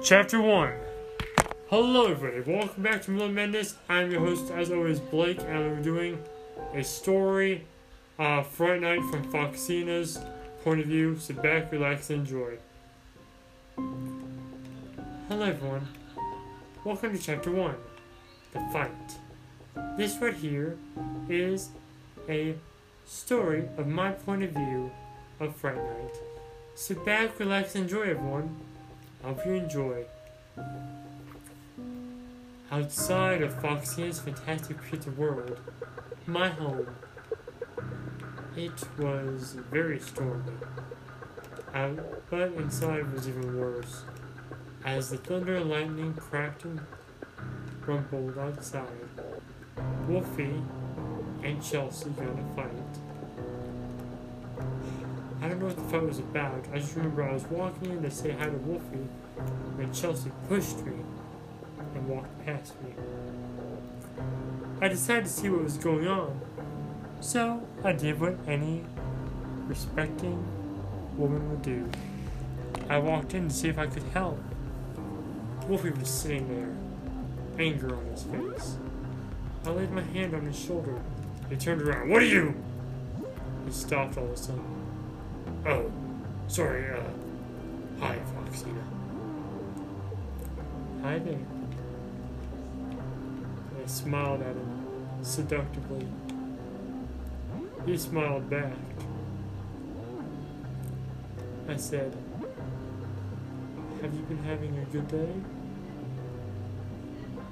Chapter 1 Hello, everybody. Welcome back to Middle Madness. I'm your host, as always, Blake, and I'm doing a story, uh, Fright Night from Foxina's point of view. Sit back, relax, and enjoy. Hello, everyone. Welcome to Chapter 1 The Fight. This right here is a story of my point of view of Fright Night. Sit back, relax, and enjoy, everyone. I hope you enjoy. Outside of Foxy's fantastic creature world, my home, it was very stormy. Out, but inside was even worse, as the thunder and lightning cracked and rumbled outside. Wolfie and Chelsea got a fight. I don't know what the fight was about. I just remember I was walking in to say hi to Wolfie when Chelsea pushed me and walked past me. I decided to see what was going on, so I did what any respecting woman would do. I walked in to see if I could help. Wolfie was sitting there, anger on his face. I laid my hand on his shoulder. He turned around. What are you? He stopped all of a sudden. Oh, sorry, uh, hi, Foxina. Hi there. I smiled at him seductively. He smiled back. I said, Have you been having a good day?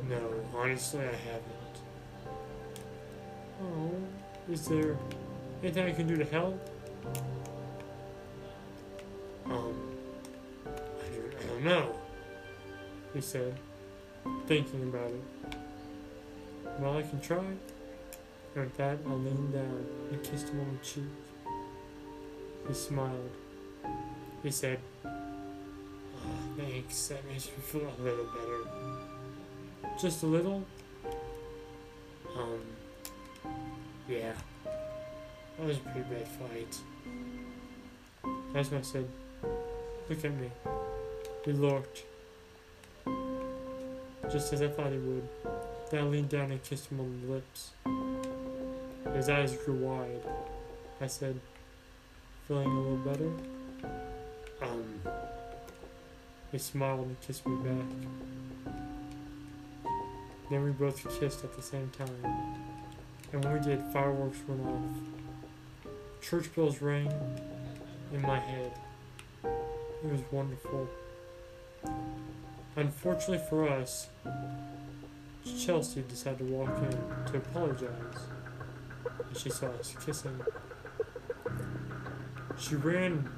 No, honestly, I haven't. Oh, is there anything I can do to help? Know, he said, thinking about it. Well, I can try. And with that, I leaned down and kissed him on the cheek. He smiled. He said, oh, Thanks, that makes me feel a little better. Just a little? Um, yeah. That was a pretty bad fight. As I said, Look at me. He looked. Just as I thought he would. Then I leaned down and kissed him on the lips. His eyes grew wide. I said, Feeling a little better? Um. He smiled and kissed me back. Then we both kissed at the same time. And when we did, fireworks went off. Church bells rang in my head. It was wonderful. Unfortunately for us, Chelsea decided to walk in to apologize as she saw us kissing. She ran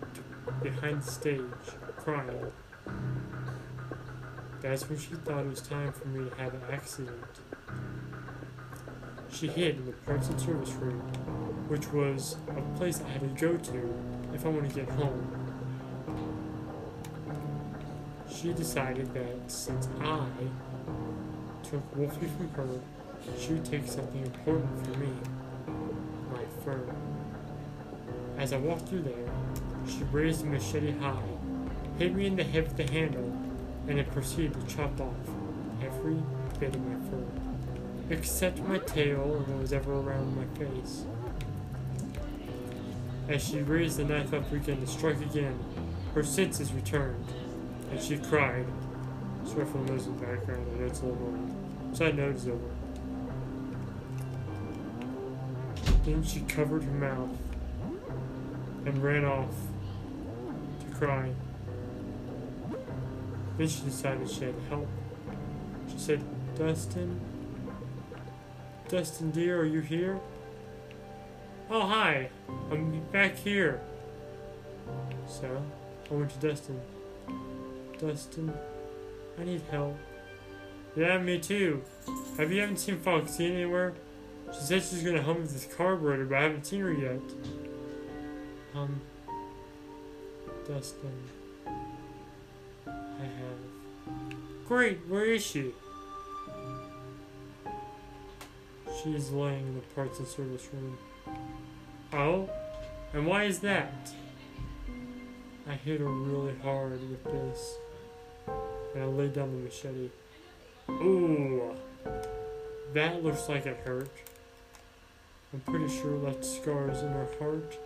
behind the stage, crying. That's when she thought it was time for me to have an accident. She hid in the parts and service room, which was a place I had to go to if I want to get home she decided that since I took Wolfie from her, she would take something important from me, my fur. As I walked through there, she raised the machete high, hit me in the head with the handle, and then proceeded to chop off every bit of my fur, except my tail and what was ever around my face. As she raised the knife up again to strike again, her senses returned and she cried. The noise in the background, know it's a little annoying. Side note is over. Then she covered her mouth and ran off to cry. Then she decided she had help. She said, Dustin? Dustin dear, are you here? Oh, hi. I'm back here. So, I went to Dustin. Dustin, I need help. Yeah, me too. Have you haven't seen Foxy anywhere? She said she's gonna help me with this carburetor, but I haven't seen her yet. Um, Dustin, I have. Great, where is she? She's laying in the parts and service room. Oh? And why is that? I hit her really hard with this. And I laid down the machete. Ooh, that looks like it hurt. I'm pretty sure it left scars in her heart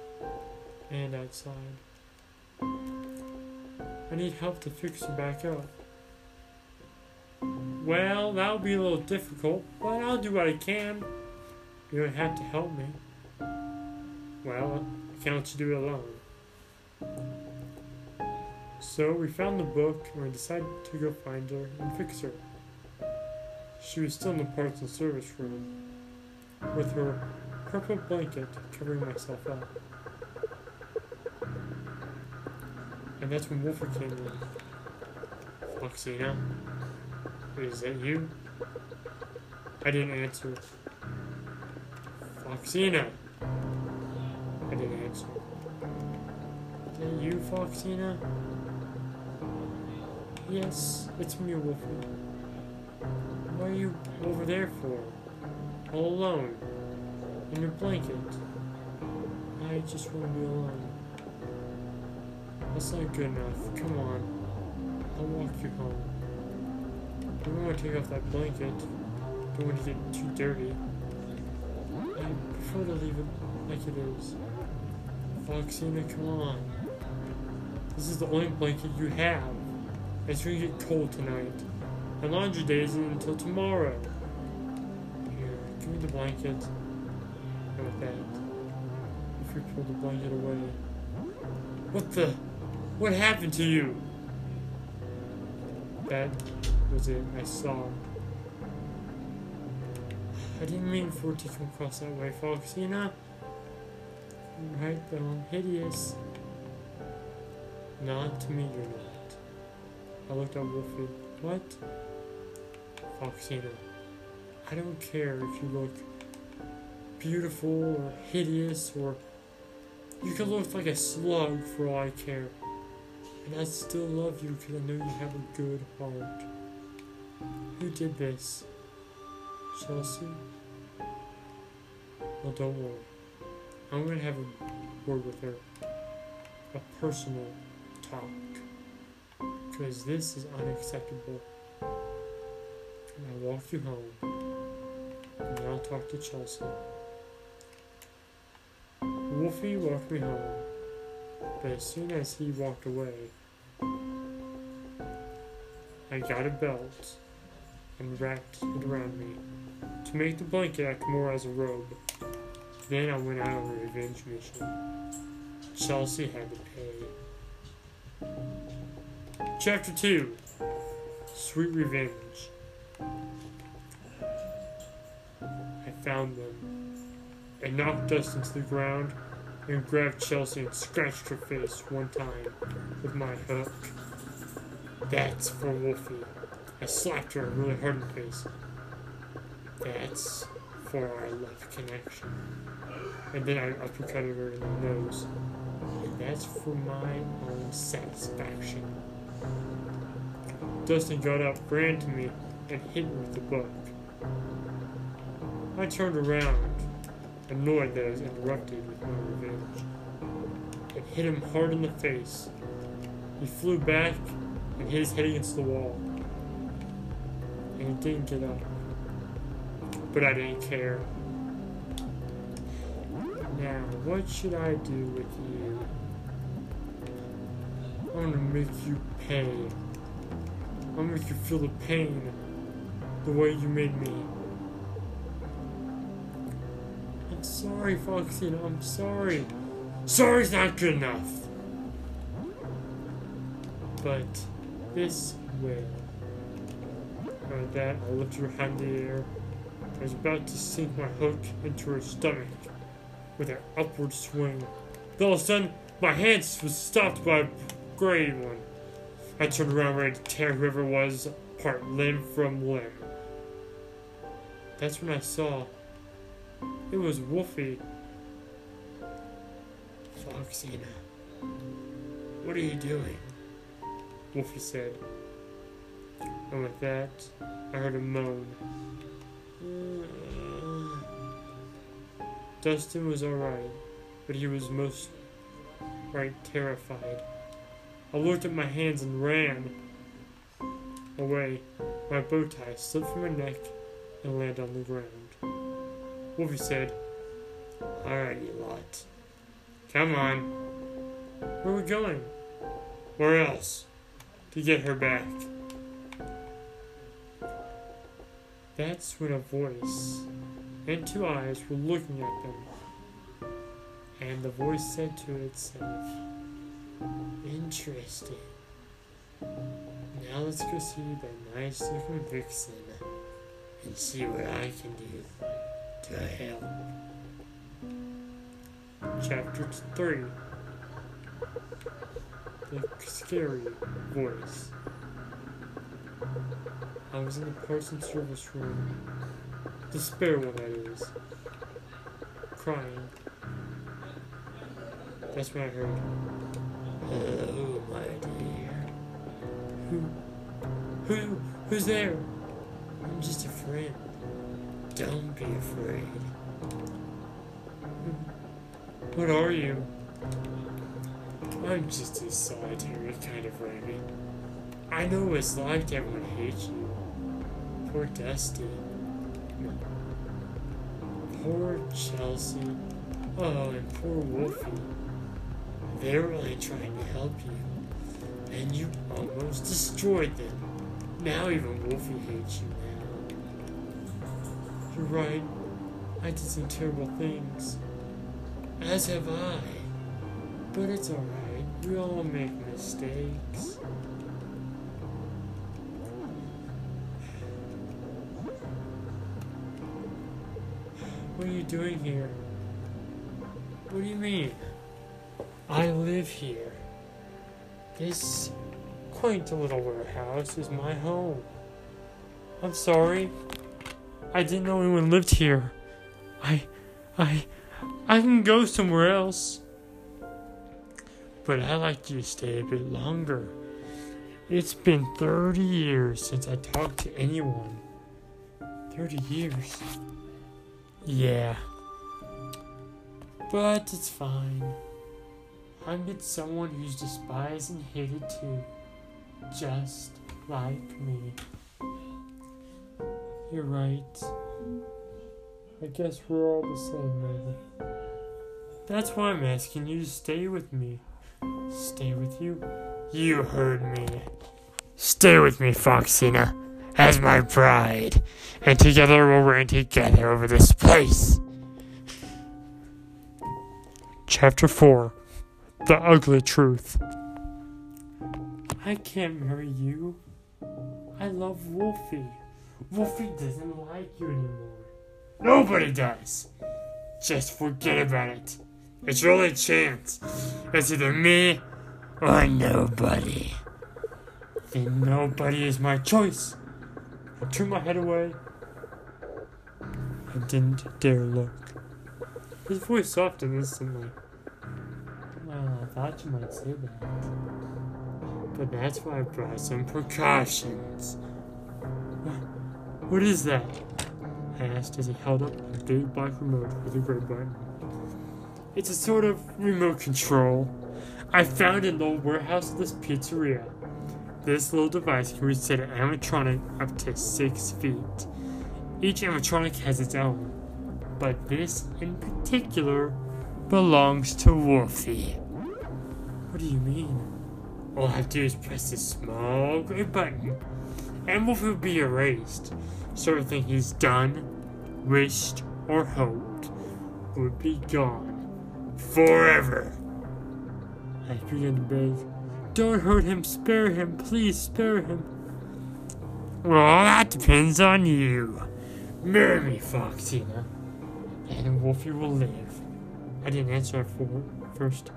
and outside. I need help to fix her back up. Well, that'll be a little difficult, but I'll do what I can. You don't have to help me. Well, I can't let you do it alone. So we found the book and we decided to go find her and fix her. She was still in the parts and service room, with her purple blanket covering myself up. And that's when Wolfer came in. Foxina, is that you? I didn't answer. Foxina! I didn't answer. Is that you, Foxina? Yes, it's me, Wolfer. What are you over there for? All alone? In your blanket? I just want to be alone. That's not good enough. Come on. I'll walk you home. I don't want to take off that blanket. Don't want to get too dirty. I prefer to leave it like it is. Foxina, come on. This is the only blanket you have. It's get cold tonight. And laundry day isn't until tomorrow. Here, give me the blanket. With that, if you pull the blanket away. What the? What happened to you? That was it. I saw. I didn't mean for it to come across that way, Foxina. Right, though, hideous. Not to me, you're not. I looked at Wolfie. What? Foxina. I don't care if you look beautiful or hideous or you can look like a slug for all I care. And I still love you because I know you have a good heart. Who did this? Chelsea? Well, don't worry. I'm to have a word with her. A personal talk. Because this is unacceptable. And I'll walk you home. And I'll talk to Chelsea. Wolfie walked me home. But as soon as he walked away, I got a belt and wrapped it around me to make the blanket act more as a robe. Then I went out on a revenge mission. Chelsea had to pay. Chapter 2 Sweet Revenge. I found them. I knocked dust into the ground and grabbed Chelsea and scratched her face one time with my hook. That's for Wolfie. I slapped her really hard in the face. That's for our love connection. And then I uppercutted her in the nose. And that's for my own satisfaction. Dustin got up, ran to me, and hit me with the book. I turned around, annoyed that I was interrupted with my revenge, and hit him hard in the face. He flew back and hit his head against the wall. And he didn't get up. But I didn't care. Now, what should I do with you? Gonna make you pay. I'm gonna make you feel the pain the way you made me. I'm sorry, Foxina. I'm sorry. Sorry's not good enough. But this way. Like that, I lift her hand in the air. I was about to sink my hook into her stomach with an upward swing. But all of a sudden, my hand was stopped by gray one. I turned around ready to tear whoever was apart limb from limb. That's when I saw it was Wolfie. Foxina, what are you doing? Wolfie said. And with that, I heard a moan. Dustin was alright, but he was most right terrified. I looked at my hands and ran. away, my bow tie slipped from my neck and landed on the ground. Wolfie said, Alright, you lot. Come on. Where are we going? Where else? To get her back. That's when a voice and two eyes were looking at them. And the voice said to itself, Interesting. Now let's go see the nice looking vixen and see what I can do to help. Chapter 3 The Scary Voice. I was in the parts and service room, the spare one that is, crying. That's when I heard, Hello, my dear. Who? Who? Who's there? I'm just a friend. Don't be afraid. What are you? I'm just a solitary kind of rabbit. I know what it's like to everyone hates you. Poor Dusty. Poor Chelsea. Oh, and poor Wolfie. They were really trying to help you. And you almost destroyed them. Now even Wolfie hates you now. You're right. I did some terrible things. As have I. But it's alright. We all make mistakes. What are you doing here? What do you mean? I live here. This quaint little warehouse is my home. I'm sorry. I didn't know anyone lived here. I. I. I can go somewhere else. But I'd like you to stay a bit longer. It's been 30 years since I talked to anyone. 30 years? Yeah. But it's fine. I'm with someone who's despised and hated too. Just like me. You're right. I guess we're all the same, maybe. That's why I'm asking you to stay with me. Stay with you? You heard me. Stay with me, Foxina, as my bride, and together we'll reign together over this place. Chapter 4 The Ugly Truth. I can't marry you. I love Wolfie. Wolfie doesn't like you anymore. Nobody does. Just forget about it. It's your only chance. It's either me or nobody. Then nobody is my choice. I turned my head away. I didn't dare look. His voice softened instantly. Thought you might say that. But that's why I brought some precautions. What is that? I asked as he held up a big black remote with a gray button. It's a sort of remote control. I found in the warehouse of this pizzeria. This little device can reset an animatronic up to six feet. Each animatronic has its own, but this in particular belongs to Wolfie. What do you mean? All I have to do is press this small gray button, and Wolfie will be erased. So everything he's done, wished, or hoped would be gone. Forever. I began to beg. Don't hurt him, spare him, please spare him. Well, that depends on you. Marry me, Foxina, and Wolfie will live. I didn't answer at for first.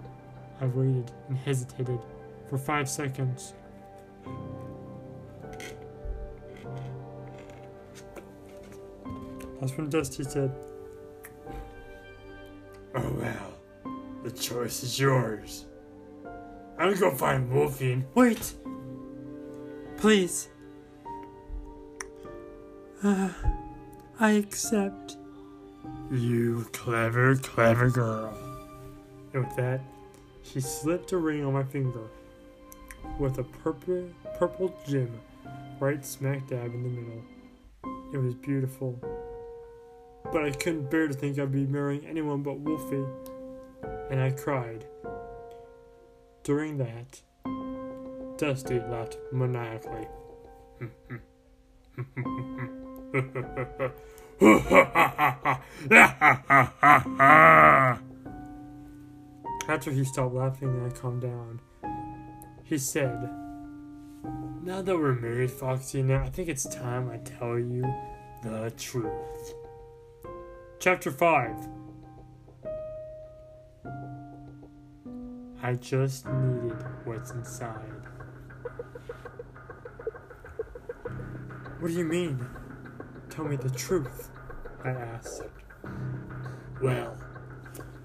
I waited and hesitated for five seconds. That's when Dusty said, Oh well, the choice is yours. I'm gonna go find Wolfie wait! Please. Uh, I accept. You clever, clever girl. And with that, she slipped a ring on my finger with a purple, purple gem right smack dab in the middle. It was beautiful. But I couldn't bear to think I'd be marrying anyone but Wolfie, and I cried. During that, Dusty laughed maniacally. After he stopped laughing and I calmed down, he said, Now that we're married, Foxy, now I think it's time I tell you the truth. Chapter 5 I just needed what's inside. What do you mean? Tell me the truth, I asked. Well,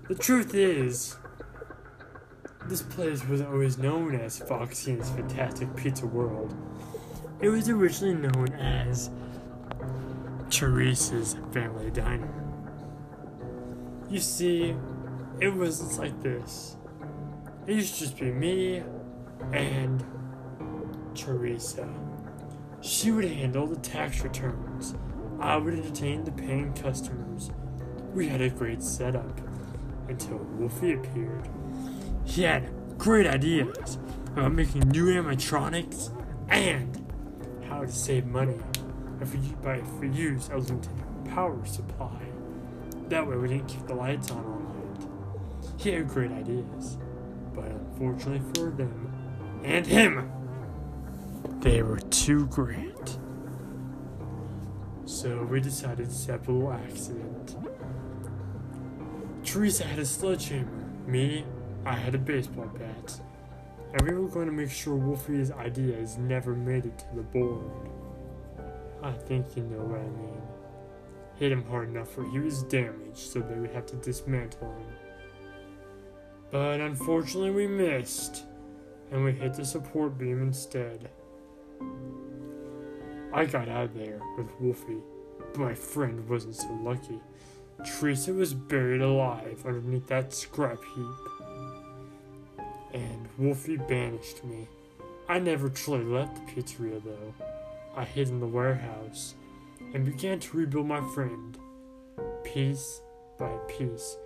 the truth is, this place was always known as Foxy's Fantastic Pizza World. It was originally known as Teresa's Family Diner. You see, it was like this. It used to just be me and Teresa. She would handle the tax returns. I would entertain the paying customers. We had a great setup until Wolfie appeared. He had great ideas uh, about making new animatronics and how to save money if we, by if we use a limited power supply. That way we didn't keep the lights on all night. He had great ideas, but unfortunately for them and him, they were too great. So we decided to set up a little accident. Teresa had a sledgehammer. Me, I had a baseball bat. And we were going to make sure Wolfie's ideas never made it to the board. I think you know what I mean. Hit him hard enough where he was damaged so they would have to dismantle him. But unfortunately we missed, and we hit the support beam instead. I got out of there with Wolfie, but my friend wasn't so lucky. Teresa was buried alive underneath that scrap heap. Wolfie banished me. I never truly left the pizzeria though. I hid in the warehouse and began to rebuild my friend, piece by piece.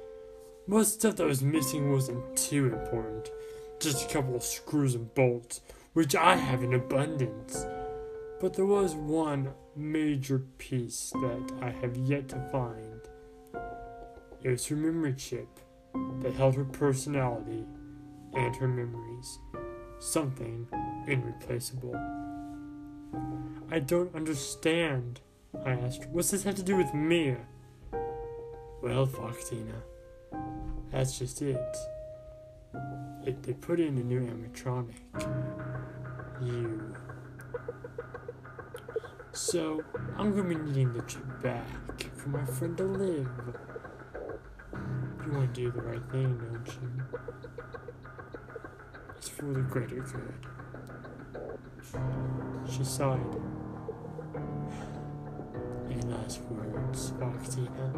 Most stuff that was missing wasn't too important, just a couple of screws and bolts, which I have in abundance. But there was one major piece that I have yet to find. It was her memory chip that held her personality and her memories. Something irreplaceable. I don't understand, I asked. What's this have to do with me? Well, Foxina, that's just it. it they put in a new animatronic. You. So, I'm gonna be needing the chip back for my friend to live. You wanna do the right thing, don't you? It's for the greater good. She sighed. Any last words, Foxina?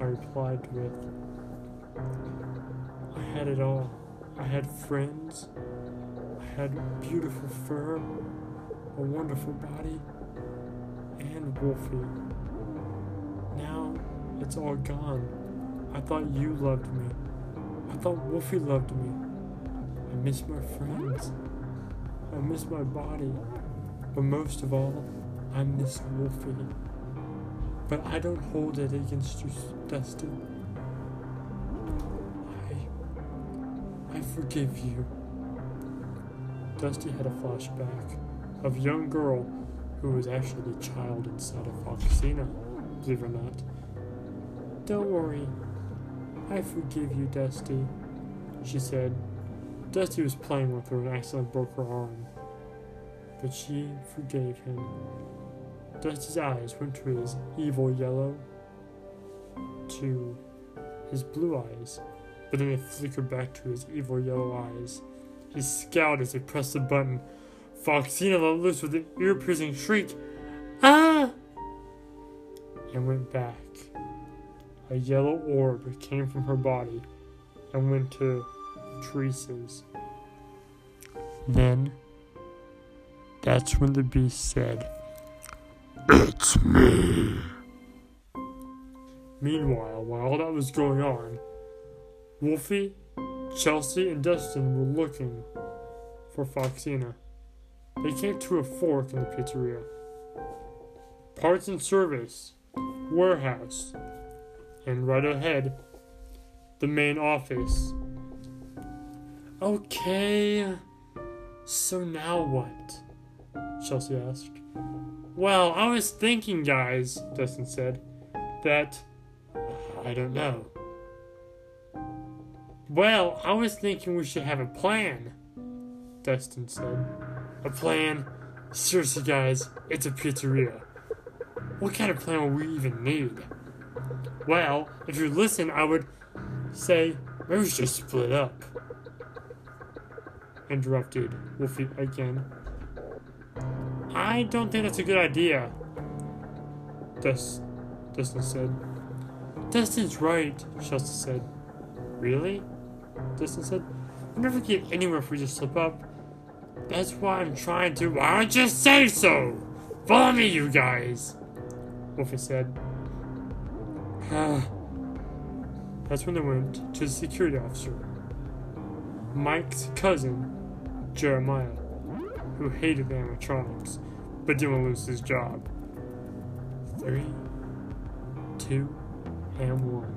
I replied with, I had it all. I had friends. I had beautiful fur a wonderful body, and Wolfie. Now it's all gone. I thought you loved me. I thought Wolfie loved me. I miss my friends. I miss my body. But most of all, I miss Wolfie. But I don't hold it against you, Dusty. I. I forgive you. Dusty had a flashback of a young girl who was actually the child inside of Foxina, believe it or not. Don't worry, I forgive you, Dusty, she said. Dusty was playing with her and accidentally broke her arm, but she forgave him. Dusty's eyes went to his evil yellow, to his blue eyes, but then they flickered back to his evil yellow eyes. He scowled as he pressed the button Foxina let loose with an ear piercing shriek, Ah! and went back. A yellow orb came from her body and went to Teresa's. Then That's when the beast said, It's me. Meanwhile, while all that was going on, Wolfie, Chelsea, and Dustin were looking for Foxina. They came to a fork in the pizzeria. Parts and service, warehouse, and right ahead, the main office. Okay, so now what? Chelsea asked. Well, I was thinking, guys, Dustin said, that. I don't know. Well, I was thinking we should have a plan, Dustin said. A plan? Seriously, guys, it's a pizzeria. What kind of plan will we even need? Well, if you listen, I would say maybe we should split up. Interrupted Wolfie again. I don't think that's a good idea, Dust, Dustin said. Dustin's right, Shasta said. Really? Dustin said. We'll never get anywhere if we just slip up. That's why I'm trying to. Why don't you say so? Follow me, you guys, Wolfie said. That's when they went to the security officer, Mike's cousin, Jeremiah, who hated animatronics but didn't lose his job. Three, two, and one.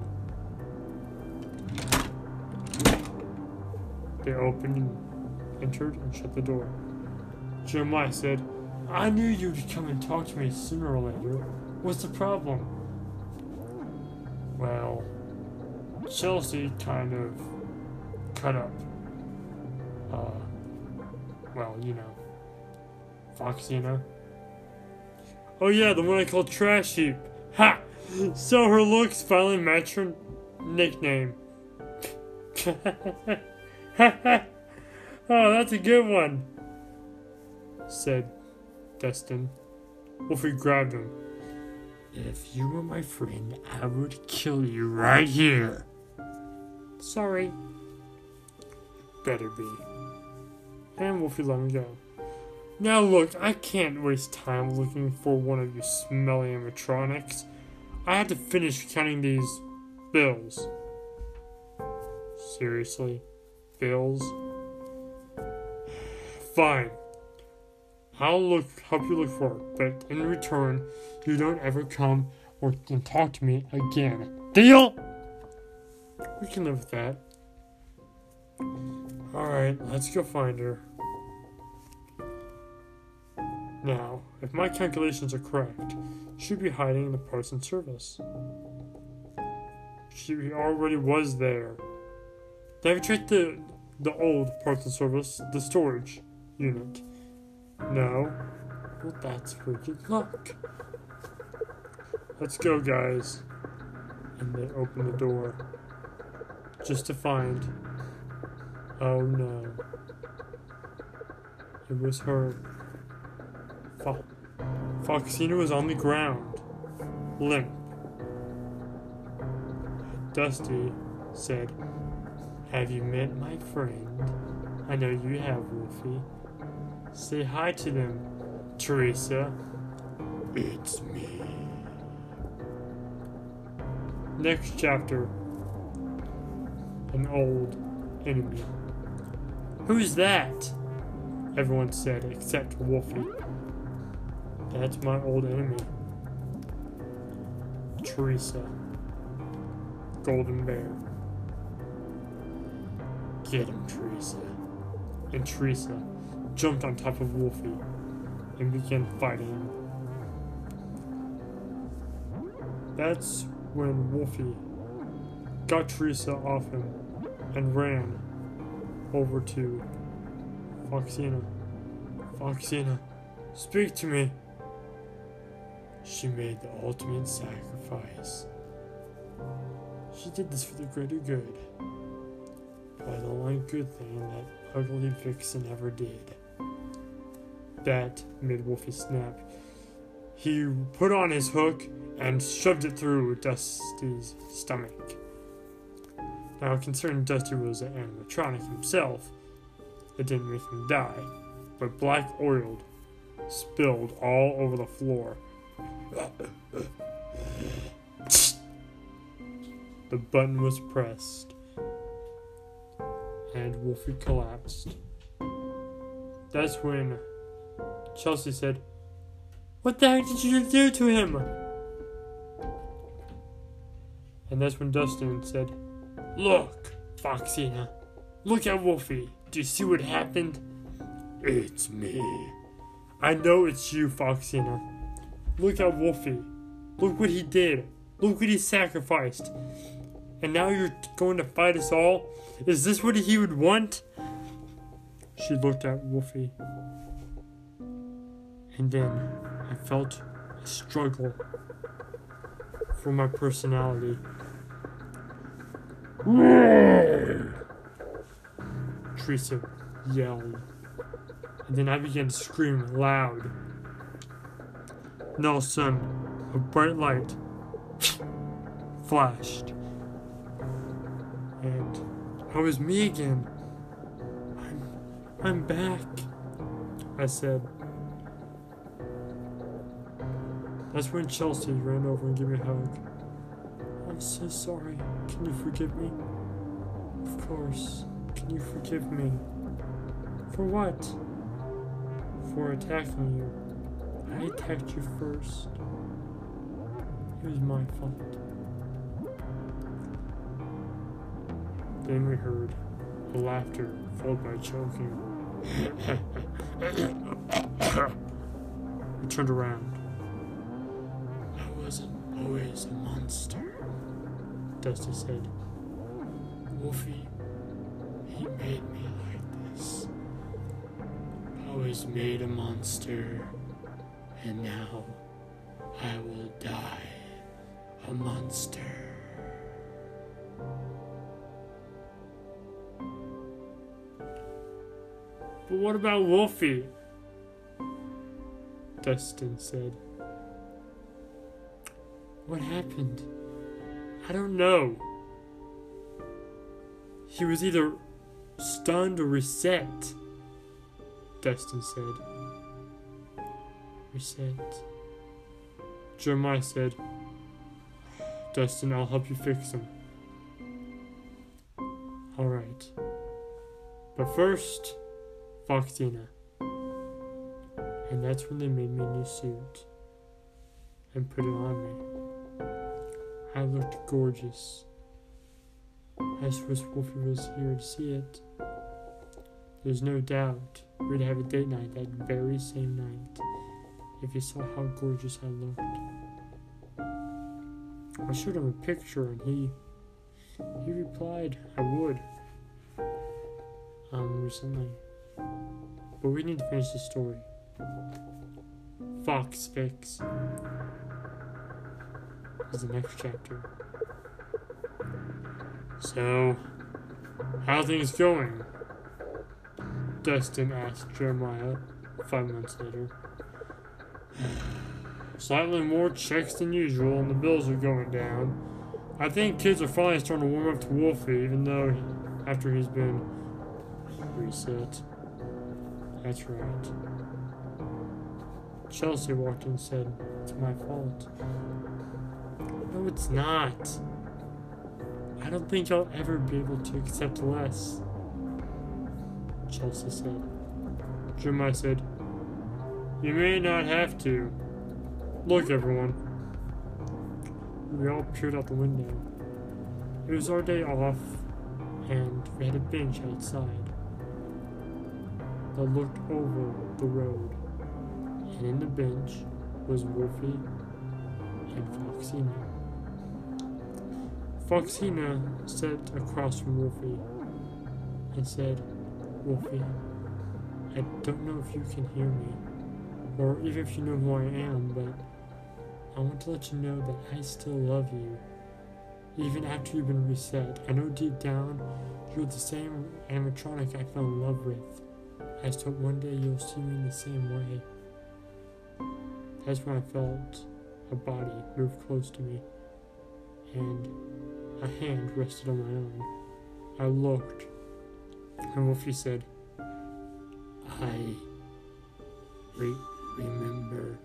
They opened and entered and shut the door. Jeremiah said, I knew you'd come and talk to me sooner or later. What's the problem? Well, Chelsea kind of cut up. Uh, well, you know, Foxina. Oh yeah, the one I call Trash Heap. Ha! So her looks finally match her nickname. oh, that's a good one, said Dustin. Wolfie grabbed him. If you were my friend, I would kill you right here. Sorry. Better be. And Wolfie let him go. Now look, I can't waste time looking for one of you smelly animatronics. I have to finish counting these bills. Seriously? Bills? Fine. I'll look help you look for it, but in return, you don't ever come or can talk to me again. Deal? We can live with that. Alright, let's go find her. Now, if my calculations are correct, she'd be hiding in the parts and service. She already was there. You checked the the old parts and service, the storage unit? No? Well, that's good luck. Let's go, guys. And they open the door. Just to find. Oh no. It was her. Fo- Foxina was on the ground, limp. Dusty said, Have you met my friend? I know you have, Wolfie. Say hi to them, Teresa. It's me. Next chapter An old enemy. Who's that? Everyone said, except Wolfie. That's my old enemy. Teresa. Golden Bear. Get him, Teresa. And Teresa jumped on top of Wolfie and began fighting. That's when Wolfie got Teresa off him and ran over to Foxina. Foxina, speak to me. She made the ultimate sacrifice. She did this for the greater good. Probably the only good thing that ugly Vixen ever did. That made Wolfie snap. He put on his hook and shoved it through Dusty's stomach. Now, concerning Dusty was an animatronic himself, it didn't make him die, but black oiled spilled all over the floor. The button was pressed, and Wolfie collapsed. That's when Chelsea said, What the heck did you do to him? And that's when Dustin said, Look, Foxina, look at Wolfie. Do you see what happened? It's me. I know it's you, Foxina. Look at Wolfie. Look what he did. Look what he sacrificed. And now you're going to fight us all? Is this what he would want? She looked at Wolfie. And then I felt a struggle for my personality. Teresa yelled. And then I began to scream loud. No, son, a bright light flashed. And I was me again. I'm, I'm back, I said. That's when Chelsea ran over and gave me a hug. I'm so sorry. Can you forgive me? Of course. Can you forgive me? For what? For attacking you. I attacked you first. It was my fault. Then we heard the laughter followed by choking. we turned around. I wasn't always a monster, Dusty said. Wolfie, he made me like this. I was made a monster, and now I will die a monster. But what about Wolfie? Dustin said. What happened? I don't know. He was either stunned or reset, Dustin said. Reset. Jeremiah said, Dustin, I'll help you fix him. Alright. But first, Foxina. And that's when they made me a new suit and put it on me. I looked gorgeous. Just wish Wolfie was here to see it. There's no doubt we'd have a date night that very same night if he saw how gorgeous I looked. I showed him a picture and he he replied I would um recently. But we need to finish the story. Fox Fix is the next chapter. So, how things going? Dustin asked Jeremiah five months later. Slightly more checks than usual, and the bills are going down. I think kids are finally starting to warm up to Wolfie, even though he, after he's been reset. That's right. Chelsea walked in and said, It's my fault. No, it's not. I don't think I'll ever be able to accept less. Chelsea said. Jeremiah said, You may not have to. Look, everyone. We all peered out the window. It was our day off, and we had a bench outside that looked over the road, and in the bench was Wolfie and Foxina. Foxina sat across from Wolfie and said, Wolfie, I don't know if you can hear me, or even if you know who I am, but I want to let you know that I still love you. Even after you've been reset, I know deep down you're the same animatronic I fell in love with. I just hope one day you'll see me in the same way. That's when I felt a body move close to me, and a hand rested on my own. I looked, and Wolfie said, I re- remember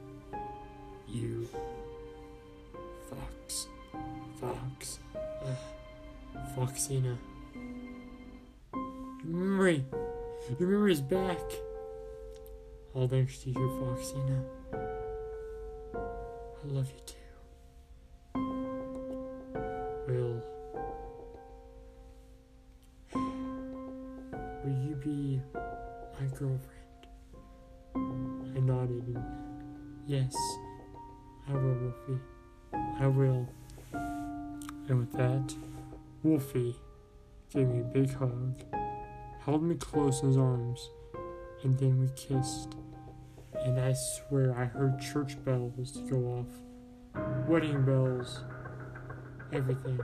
you. Fox. Fox. Uh, Foxina. Your memory. Your memory is back. All thanks to you, Foxina. I love you too. Will. Will you be my girlfriend? Nodded and yes, I will, Wolfie. I will. And with that, Wolfie gave me a big hug, held me close in his arms, and then we kissed. And I swear I heard church bells go off, wedding bells, everything.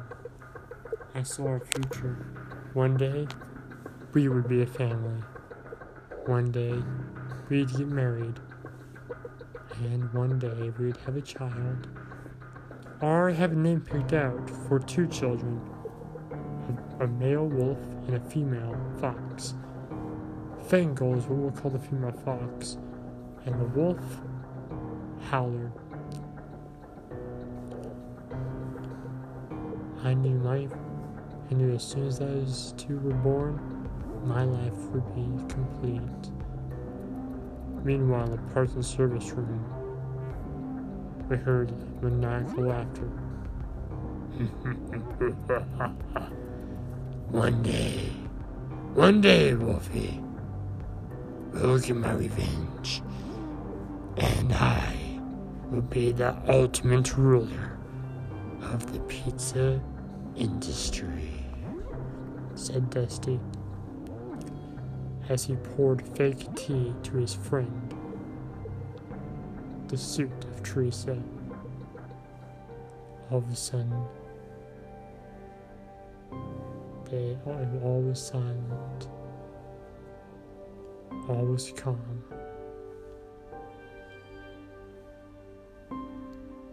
I saw our future. One day, we would be a family. One day, we'd get married. And one day, we'd have a child. I have a name picked out for two children a, a male wolf and a female fox. Fangle is what we'll call the female fox, and the wolf, Howler. I knew my, I knew as soon as those two were born, my life would be complete. Meanwhile, in the parts and service room, we heard maniacal laughter. one day, one day, Wolfie, will get my revenge, and I will be the ultimate ruler of the pizza industry, said Dusty as he poured fake tea to his friend. The suit of Teresa. All of a sudden, they all was silent. All was calm.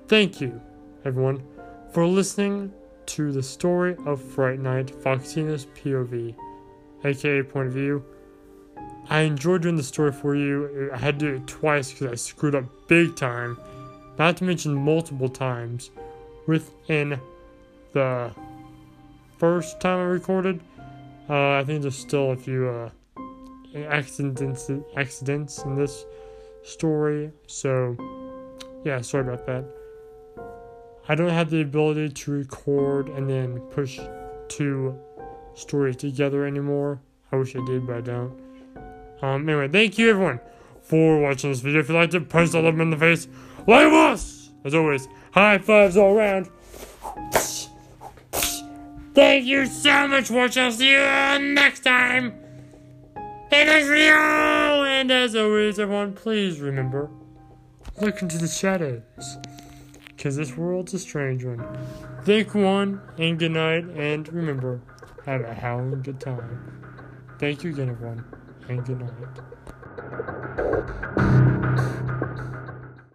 Thank you, everyone, for listening to the story of Fright Night Foxina's POV, aka point of view. I enjoyed doing the story for you. I had to do it twice because I screwed up big time. Not to mention multiple times within the first time I recorded. Uh, I think there's still a few uh, accidents accidents in this story. So yeah, sorry about that. I don't have the ability to record and then push two stories together anymore. I wish I did, but I don't. Um, anyway, thank you everyone for watching this video. If you liked it, punch that love in the face. Like us! As always, high fives all around. Thank you so much for watching. I'll see you next time in this video. And as always, everyone, please remember, look into the shadows. Because this world's a strange one. Thank one, and good night, and remember, have a howling good time. Thank you again, everyone and good night.